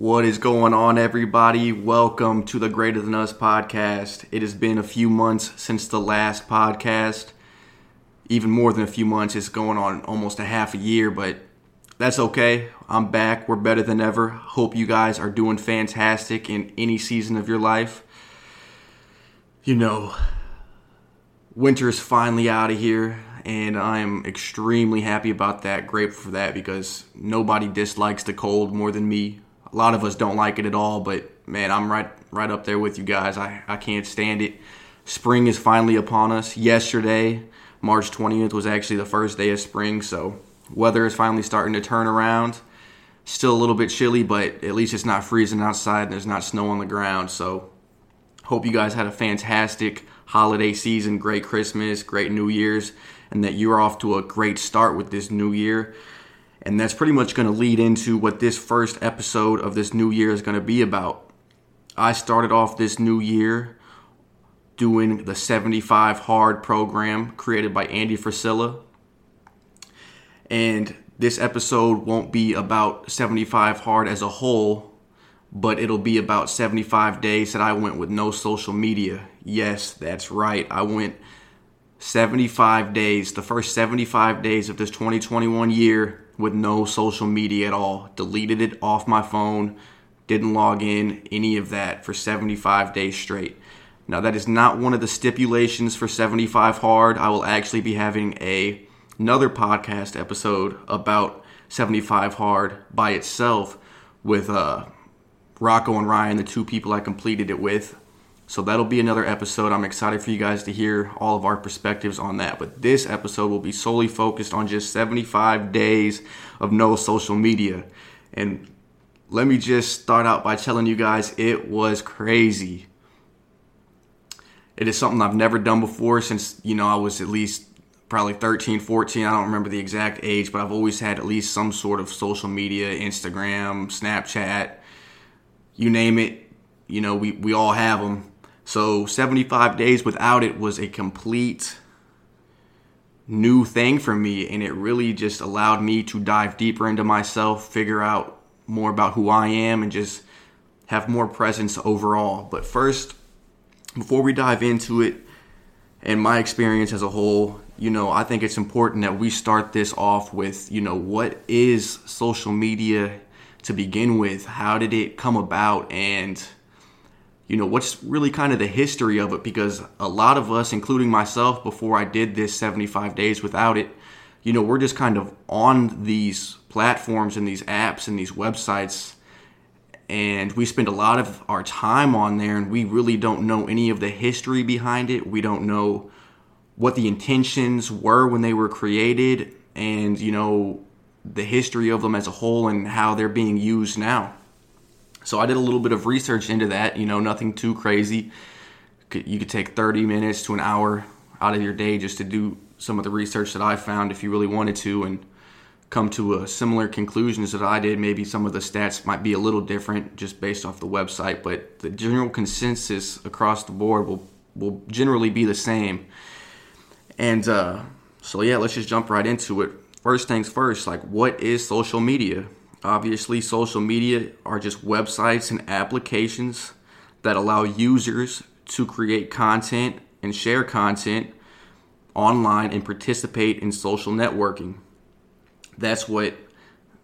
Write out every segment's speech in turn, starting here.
What is going on, everybody? Welcome to the Greater Than Us podcast. It has been a few months since the last podcast. Even more than a few months, it's going on almost a half a year, but that's okay. I'm back. We're better than ever. Hope you guys are doing fantastic in any season of your life. You know, winter is finally out of here, and I am extremely happy about that. Grateful for that because nobody dislikes the cold more than me. A lot of us don't like it at all, but man, I'm right right up there with you guys. I, I can't stand it. Spring is finally upon us. Yesterday, March 20th, was actually the first day of spring, so weather is finally starting to turn around. Still a little bit chilly, but at least it's not freezing outside and there's not snow on the ground. So, hope you guys had a fantastic holiday season, great Christmas, great New Year's, and that you're off to a great start with this new year. And that's pretty much going to lead into what this first episode of this new year is going to be about. I started off this new year doing the 75 Hard program created by Andy Frisella. And this episode won't be about 75 Hard as a whole, but it'll be about 75 days that I went with no social media. Yes, that's right. I went 75 days, the first 75 days of this 2021 year with no social media at all. Deleted it off my phone, didn't log in, any of that for 75 days straight. Now, that is not one of the stipulations for 75 Hard. I will actually be having a another podcast episode about 75 Hard by itself with uh, Rocco and Ryan, the two people I completed it with. So that'll be another episode. I'm excited for you guys to hear all of our perspectives on that. But this episode will be solely focused on just 75 days of no social media. And let me just start out by telling you guys it was crazy. It is something I've never done before since, you know, I was at least probably 13, 14. I don't remember the exact age, but I've always had at least some sort of social media, Instagram, Snapchat, you name it. You know, we, we all have them so 75 days without it was a complete new thing for me, and it really just allowed me to dive deeper into myself, figure out more about who I am, and just have more presence overall. But first, before we dive into it and my experience as a whole, you know, I think it's important that we start this off with, you know, what is social media to begin with? How did it come about? And you know, what's really kind of the history of it because a lot of us, including myself, before I did this 75 days without it, you know, we're just kind of on these platforms and these apps and these websites and we spend a lot of our time on there and we really don't know any of the history behind it. We don't know what the intentions were when they were created and, you know, the history of them as a whole and how they're being used now. So I did a little bit of research into that, you know, nothing too crazy. You could take 30 minutes to an hour out of your day just to do some of the research that I found if you really wanted to and come to a similar conclusions that I did. Maybe some of the stats might be a little different just based off the website, but the general consensus across the board will will generally be the same. And uh, so yeah, let's just jump right into it. First things first, like what is social media? Obviously, social media are just websites and applications that allow users to create content and share content online and participate in social networking. That's what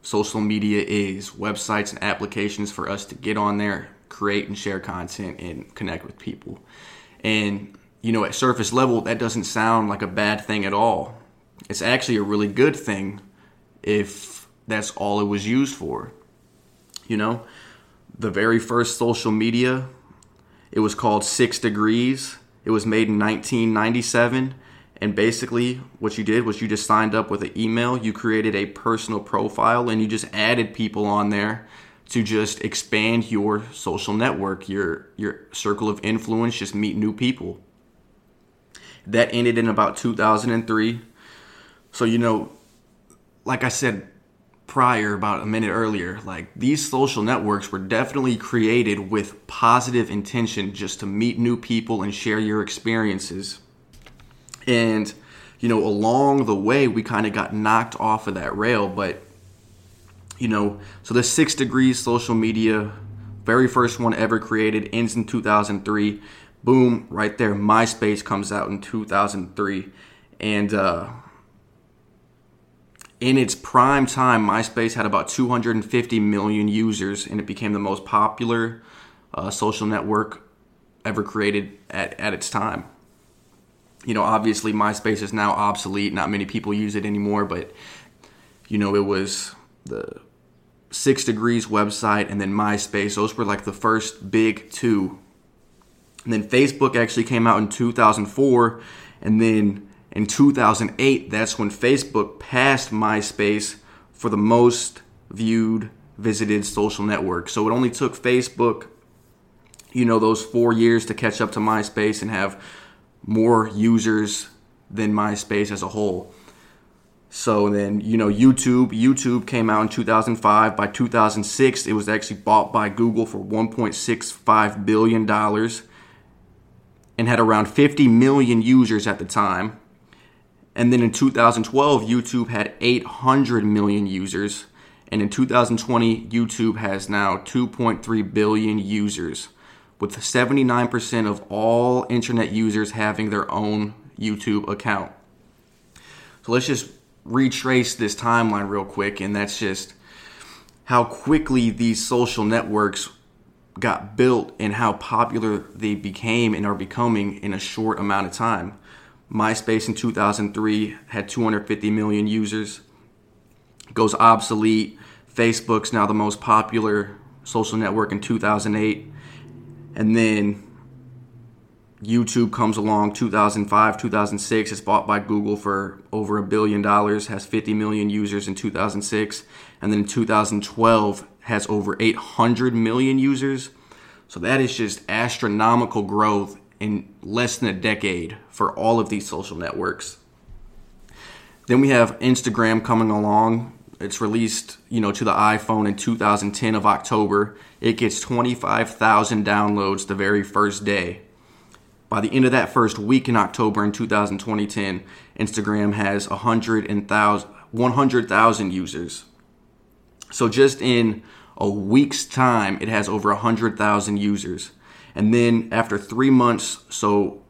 social media is websites and applications for us to get on there, create and share content, and connect with people. And, you know, at surface level, that doesn't sound like a bad thing at all. It's actually a really good thing if that's all it was used for. You know, the very first social media, it was called Six Degrees. It was made in 1997. And basically, what you did was you just signed up with an email, you created a personal profile, and you just added people on there to just expand your social network, your your circle of influence, just meet new people. That ended in about 2003. So you know, like I said prior, about a minute earlier, like these social networks were definitely created with positive intention just to meet new people and share your experiences. And, you know, along the way, we kind of got knocked off of that rail, but you know, so the six degrees social media, very first one ever created, ends in 2003. Boom, right there. MySpace comes out in 2003. And uh, in its prime time, MySpace had about 250 million users, and it became the most popular uh, social network ever created at, at its time. You know, obviously, MySpace is now obsolete. Not many people use it anymore, but, you know, it was the Six Degrees website and then MySpace. Those were like the first big two. And then Facebook actually came out in 2004. And then in 2008, that's when Facebook passed MySpace for the most viewed, visited social network. So it only took Facebook, you know, those four years to catch up to MySpace and have more users than MySpace as a whole. So then, you know, YouTube, YouTube came out in 2005. By 2006, it was actually bought by Google for 1.65 billion dollars and had around 50 million users at the time. And then in 2012, YouTube had 800 million users. And in 2020, YouTube has now 2.3 billion users, with 79% of all internet users having their own YouTube account. So let's just retrace this timeline real quick, and that's just how quickly these social networks got built and how popular they became and are becoming in a short amount of time. MySpace in 2003 had 250 million users, goes obsolete. Facebook's now the most popular social network in 2008. And then YouTube comes along 2005, 2006. It's bought by Google for over a billion dollars, has 50 million users in 2006, and then in 2012 has over 800 million users. So that is just astronomical growth in less than a decade for all of these social networks. Then we have Instagram coming along. It's released, you know, to the iPhone in 2010 of October. It gets 25,000 downloads the very first day. By the end of that first week in October in 2010, Instagram has 100,000 users. So just in a week's time, it has over 100,000 users. And then after three months, so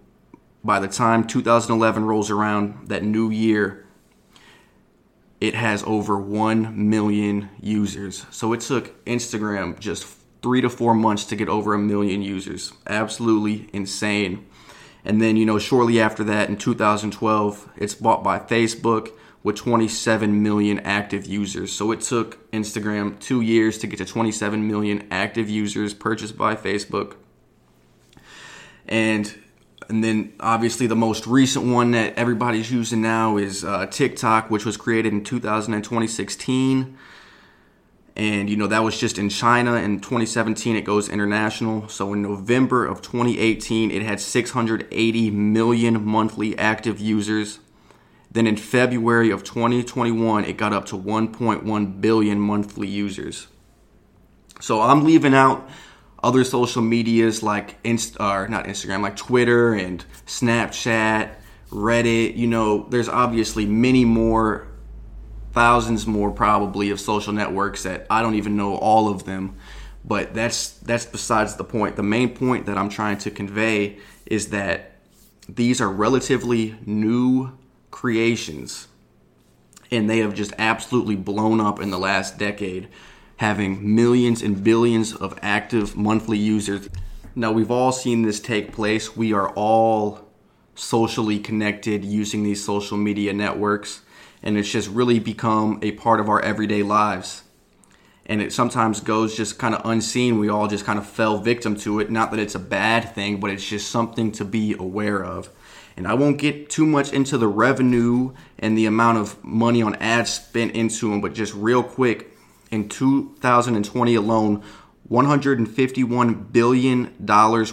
by the time 2011 rolls around, that new year, it has over 1 million users. So it took Instagram just three to four months to get over a million users. Absolutely insane. And then, you know, shortly after that, in 2012, it's bought by Facebook with 27 million active users. So it took Instagram two years to get to 27 million active users purchased by Facebook. And and then obviously the most recent one that everybody's using now is uh, TikTok, which was created in 2000 2016 and you know that was just in China in 2017 it goes international. So in November of 2018 it had 680 million monthly active users. Then in February of 2021 it got up to 1.1 billion monthly users. So I'm leaving out other social medias like Inst or not Instagram like Twitter and Snapchat Reddit you know there's obviously many more thousands more probably of social networks that I don't even know all of them. But that's that's besides the point. The main point that I'm trying to convey is that these are relatively new creations and they have just absolutely blown up in the last decade, having millions and billions of active monthly users. Now, we've all seen this take place. We are all socially connected using these social media networks and it's just really become a part of our everyday lives. And it sometimes goes just kind of unseen. We all just kind of fell victim to it. Not that it's a bad thing, but it's just something to be aware of. And I won't get too much into the revenue and the amount of money on ads spent into them, but just real quick, in 2020 alone, $151 billion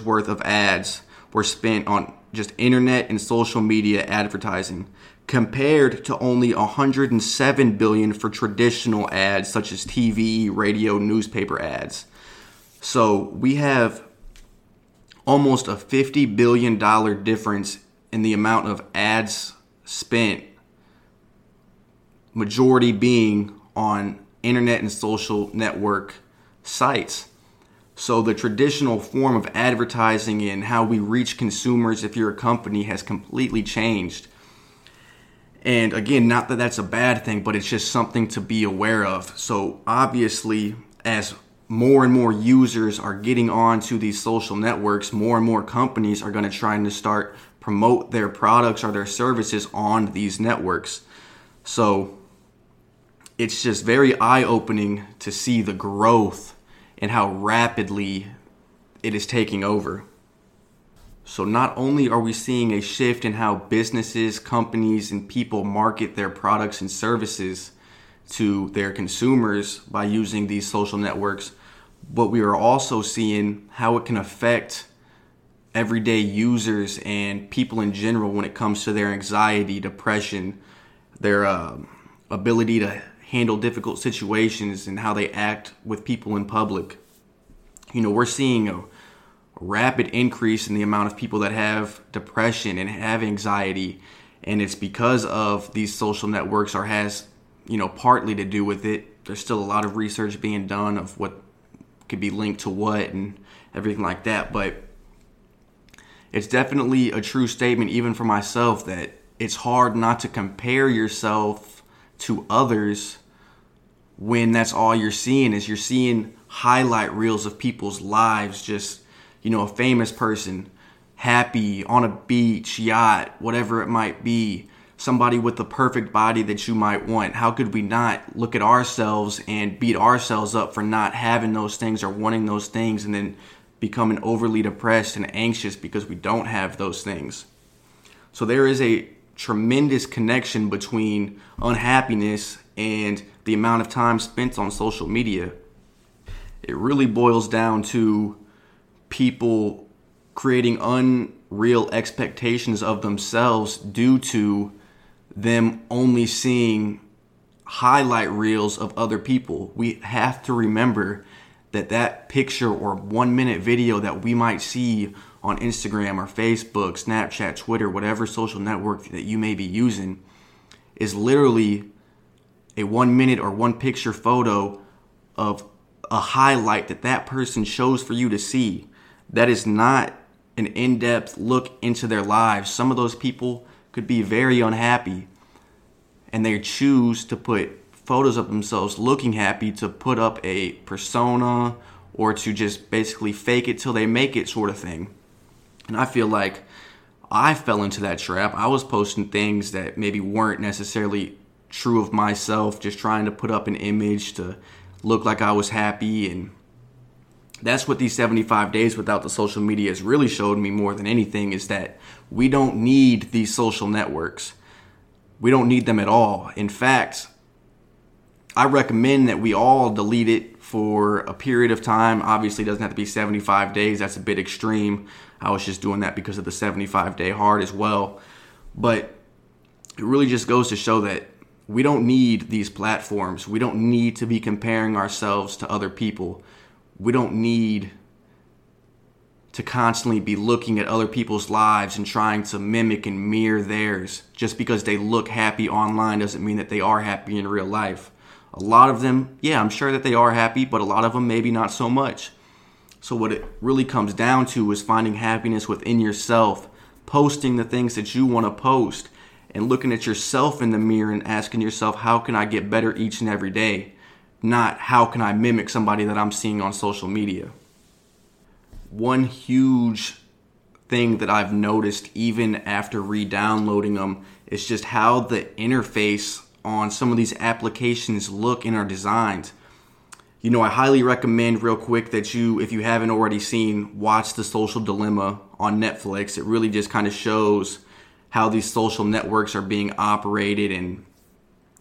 worth of ads were spent on just internet and social media advertising compared to only 107 billion for traditional ads such as TV, radio, newspaper ads. So we have almost a 50 billion dollar difference in the amount of ads spent majority being on internet and social network sites. So the traditional form of advertising and how we reach consumers if you're a company has completely changed. And again, not that that's a bad thing, but it's just something to be aware of. So obviously, as more and more users are getting onto these social networks, more and more companies are going to try and to start promote their products or their services on these networks. So it's just very eye-opening to see the growth and how rapidly it is taking over. So, not only are we seeing a shift in how businesses, companies, and people market their products and services to their consumers by using these social networks, but we are also seeing how it can affect everyday users and people in general when it comes to their anxiety, depression, their uh, ability to handle difficult situations, and how they act with people in public. You know, we're seeing a rapid increase in the amount of people that have depression and have anxiety and it's because of these social networks or has you know partly to do with it there's still a lot of research being done of what could be linked to what and everything like that but it's definitely a true statement even for myself that it's hard not to compare yourself to others when that's all you're seeing is you're seeing highlight reels of people's lives just you know, a famous person, happy on a beach, yacht, whatever it might be, somebody with the perfect body that you might want. How could we not look at ourselves and beat ourselves up for not having those things or wanting those things and then becoming overly depressed and anxious because we don't have those things? So there is a tremendous connection between unhappiness and the amount of time spent on social media. It really boils down to people creating unreal expectations of themselves due to them only seeing highlight reels of other people. We have to remember that that picture or one minute video that we might see on Instagram or Facebook, Snapchat, Twitter, whatever social network that you may be using is literally a one minute or one picture photo of a highlight that that person shows for you to see that is not an in depth look into their lives. Some of those people could be very unhappy and they choose to put photos of themselves looking happy to put up a persona or to just basically fake it till they make it sort of thing. And I feel like I fell into that trap. I was posting things that maybe weren't necessarily true of myself, just trying to put up an image to look like I was happy and that's what these 75 days without the social media has really showed me more than anything is that we don't need these social networks. We don't need them at all. In fact, I recommend that we all delete it for a period of time. Obviously, it doesn't have to be 75 days. That's a bit extreme. I was just doing that because of the 75 day hard as well. But it really just goes to show that we don't need these platforms. We don't need to be comparing ourselves to other people we don't need to constantly be looking at other people's lives and trying to mimic and mirror theirs. Just because they look happy online doesn't mean that they are happy in real life. A lot of them, yeah, I'm sure that they are happy, but a lot of them maybe not so much. So, what it really comes down to is finding happiness within yourself, posting the things that you want to post, and looking at yourself in the mirror and asking yourself, how can I get better each and every day? not how can I mimic somebody that I'm seeing on social media. One huge thing that I've noticed even after re-downloading them is just how the interface on some of these applications look and are designed. You know, I highly recommend real quick that you, if you haven't already seen, watch The Social Dilemma on Netflix. It really just kind of shows how these social networks are being operated and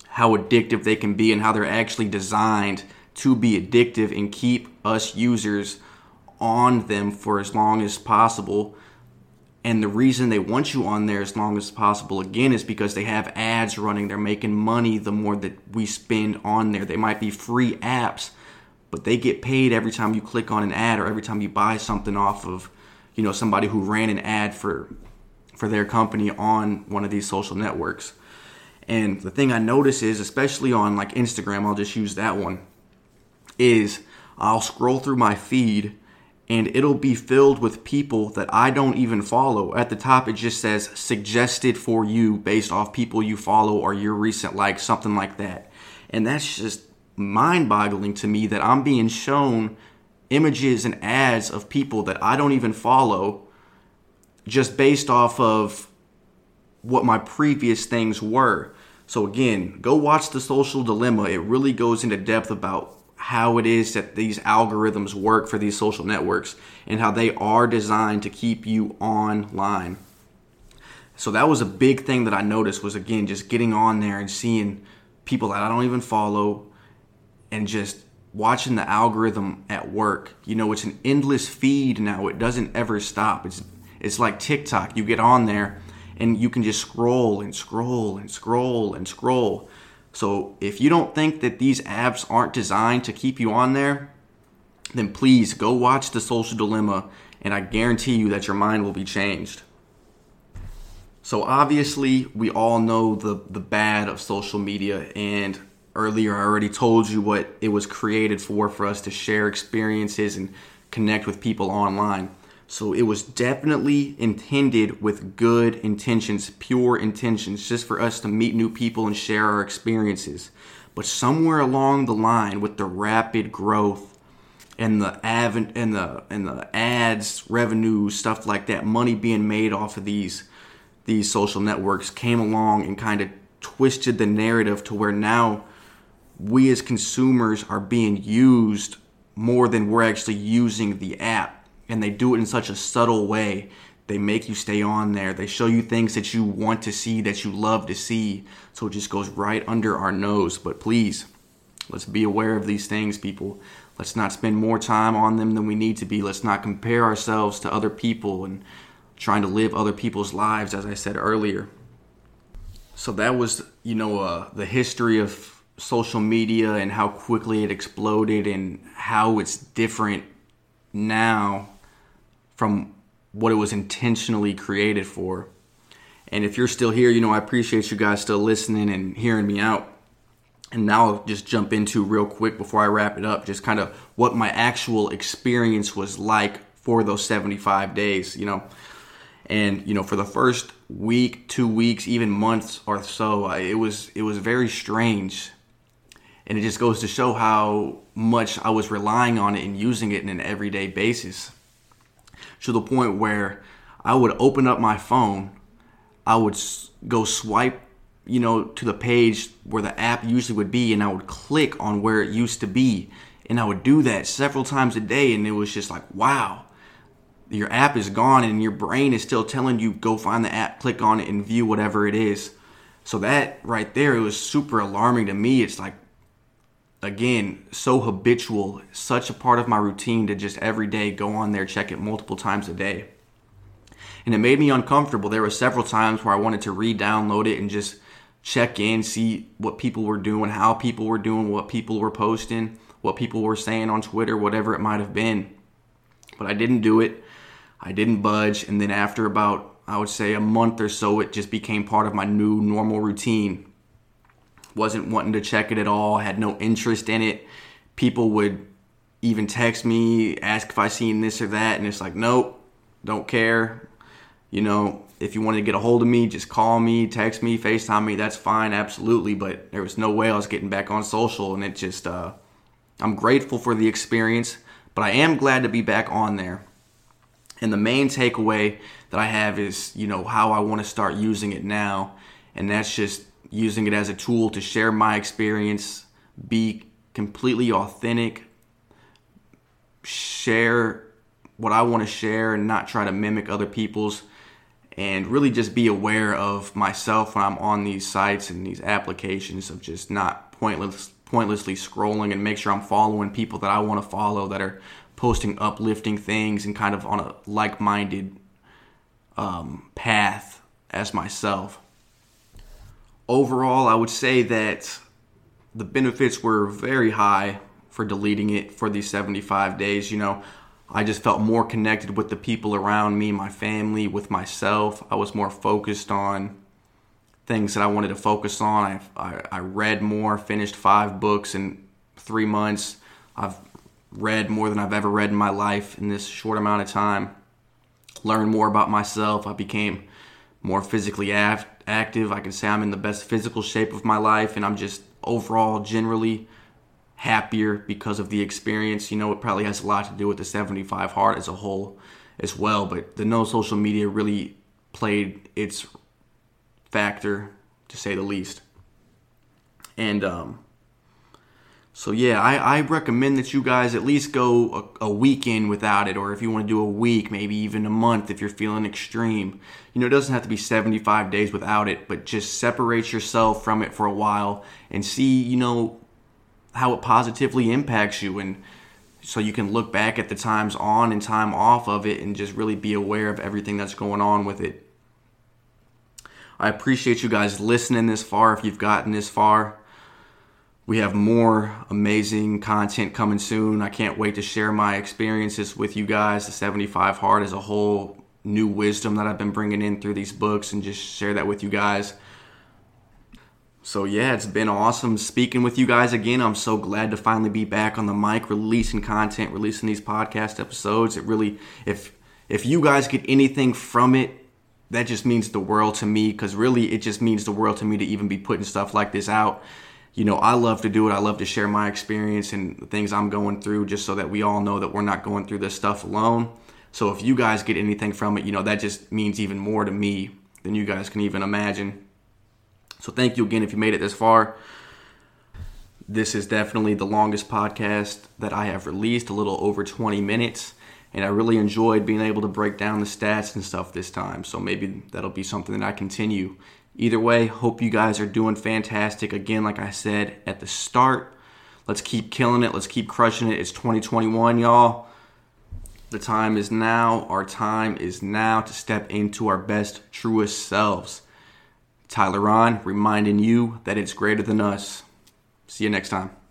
how addictive they can be and how they're actually designed to be addictive and keep us users on them for as long as possible. And the reason they want you on there as long as possible again is because they have ads running. They're making money the more that we spend on there. They might be free apps, but they get paid every time you click on an ad or every time you buy something off of, you know, somebody who ran an ad for for their company on one of these social networks. And the thing I notice is, especially on like Instagram, I'll just use that one, is I'll scroll through my feed and it'll be filled with people that I don't even follow. At the top, it just says suggested for you based off people you follow or your recent likes, something like that. And that's just mind boggling to me that I'm being shown images and ads of people that I don't even follow just based off of what my previous things were. So, again, go watch The Social Dilemma. It really goes into depth about how it is that these algorithms work for these social networks and how they are designed to keep you online. So that was a big thing that I noticed was again just getting on there and seeing people that I don't even follow and just watching the algorithm at work. You know, it's an endless feed now. It doesn't ever stop. It's it's like TikTok. You get on there and you can just scroll and scroll and scroll and scroll. So if you don't think that these apps aren't designed to keep you on there, then please go watch The Social Dilemma and I guarantee you that your mind will be changed. So obviously, we all know the the bad of social media and earlier I already told you what it was created for for us to share experiences and connect with people online. So it was definitely intended with good intentions, pure intentions, just for us to meet new people and share our experiences. But somewhere along the line, with the rapid growth and the av- and the and the ads, revenue, stuff like that, money being made off of these these social networks came along and kind of twisted the narrative to where now we as consumers are being used more than we're actually using the app and they do it in such a subtle way. They make you stay on there. They show you things that you want to see, that you love to see. So it just goes right under our nose. But please, let's be aware of these things, people. Let's not spend more time on them than we need to be. Let's not compare ourselves to other people and trying to live other people's lives, as I said earlier. So that was, you know, uh, the history of social media and how quickly it exploded and how it's different now from what it was intentionally created for. And if you're still here, you know, I appreciate you guys still listening and hearing me out. And now I'll just jump into real quick before I wrap it up, just kind of what my actual experience was like for those 75 days, you know. And you know, for the first week, two weeks, even months or so, it was it was very strange, and it just goes to show how much I was relying on it and using it in an everyday basis to the point where I would open up my phone, I would go swipe, you know, to the page where the app usually would be, and I would click on where it used to be. And I would do that several times a day, and it was just like, wow, your app is gone, and your brain is still telling you go find the app, click on it, and view whatever it is. So that right there, it was super alarming to me. It's like, again, so habitual, such a part of my routine to just every day go on there, check it multiple times a day. And it made me uncomfortable. There were several times where I wanted to re download it and just check in, see what people were doing, how people were doing, what people were posting, what people were saying on Twitter, whatever it might have been. But I didn't do it. I didn't budge. And then after about, I would say, a month or so, it just became part of my new normal routine wasn't wanting to check it at all, had no interest in it. People would even text me, ask if I seen this or that, and it's like, nope, don't care. You know, if you wanted to get a hold of me, just call me, text me, FaceTime me, that's fine, absolutely. But there was no way I was getting back on social, and it just, uh, I'm grateful for the experience, but I am glad to be back on there. And the main takeaway that I have is, you know, how I want to start using it now. And that's just using it as a tool to share my experience, be completely authentic, share what I want to share and not try to mimic other people's and really just be aware of myself when I'm on these sites and these applications of just not pointless pointlessly scrolling and make sure I'm following people that I want to follow that are posting uplifting things and kind of on a like-minded um, path as myself overall, I would say that the benefits were very high for deleting it for these 75 days. You know, I just felt more connected with the people around me, my family, with myself. I was more focused on things that I wanted to focus on. I, I, I read more, finished five books in three months. I've read more than I've ever read in my life in this short amount of time. Learned more about myself. I became more physically act- active. I can say I'm in the best physical shape of my life, and I'm just overall generally happier because of the experience. You know, it probably has a lot to do with the 75 hard as a whole as well, but the no social media really played its factor to say the least. And um, so yeah, I, I recommend that you guys at least go a, a weekend without it, or if you want to do a week, maybe even a month if you're feeling extreme. You know, it doesn't have to be 75 days without it, but just separate yourself from it for a while and see, you know, how it positively impacts you and so you can look back at the times on and time off of it and just really be aware of everything that's going on with it. I appreciate you guys listening this far if you've gotten this far. We have more amazing content coming soon. I can't wait to share my experiences with you guys. The 75 Hard is a whole new wisdom that I've been bringing in through these books and just share that with you guys. So, yeah, it's been awesome speaking with you guys again. I'm so glad to finally be back on the mic, releasing content, releasing these podcast episodes. It really, if if you guys get anything from it, that just means the world to me because really it just means the world to me to even be putting stuff like this out you know, I love to do it. I love to share my experience and the things I'm going through just so that we all know that we're not going through this stuff alone. So if you guys get anything from it, you know, that just means even more to me than you guys can even imagine. So thank you again if you made it this far. This is definitely the longest podcast that I have released, a little over 20 minutes. And I really enjoyed being able to break down the stats and stuff this time. So maybe that'll be something that I continue Either way, hope you guys are doing fantastic. Again, like I said at the start, let's keep killing it. Let's keep crushing it. It's 2021, y'all. The time is now. Our time is now to step into our best, truest selves. Tyler Ron reminding you that it's greater than us. See you next time.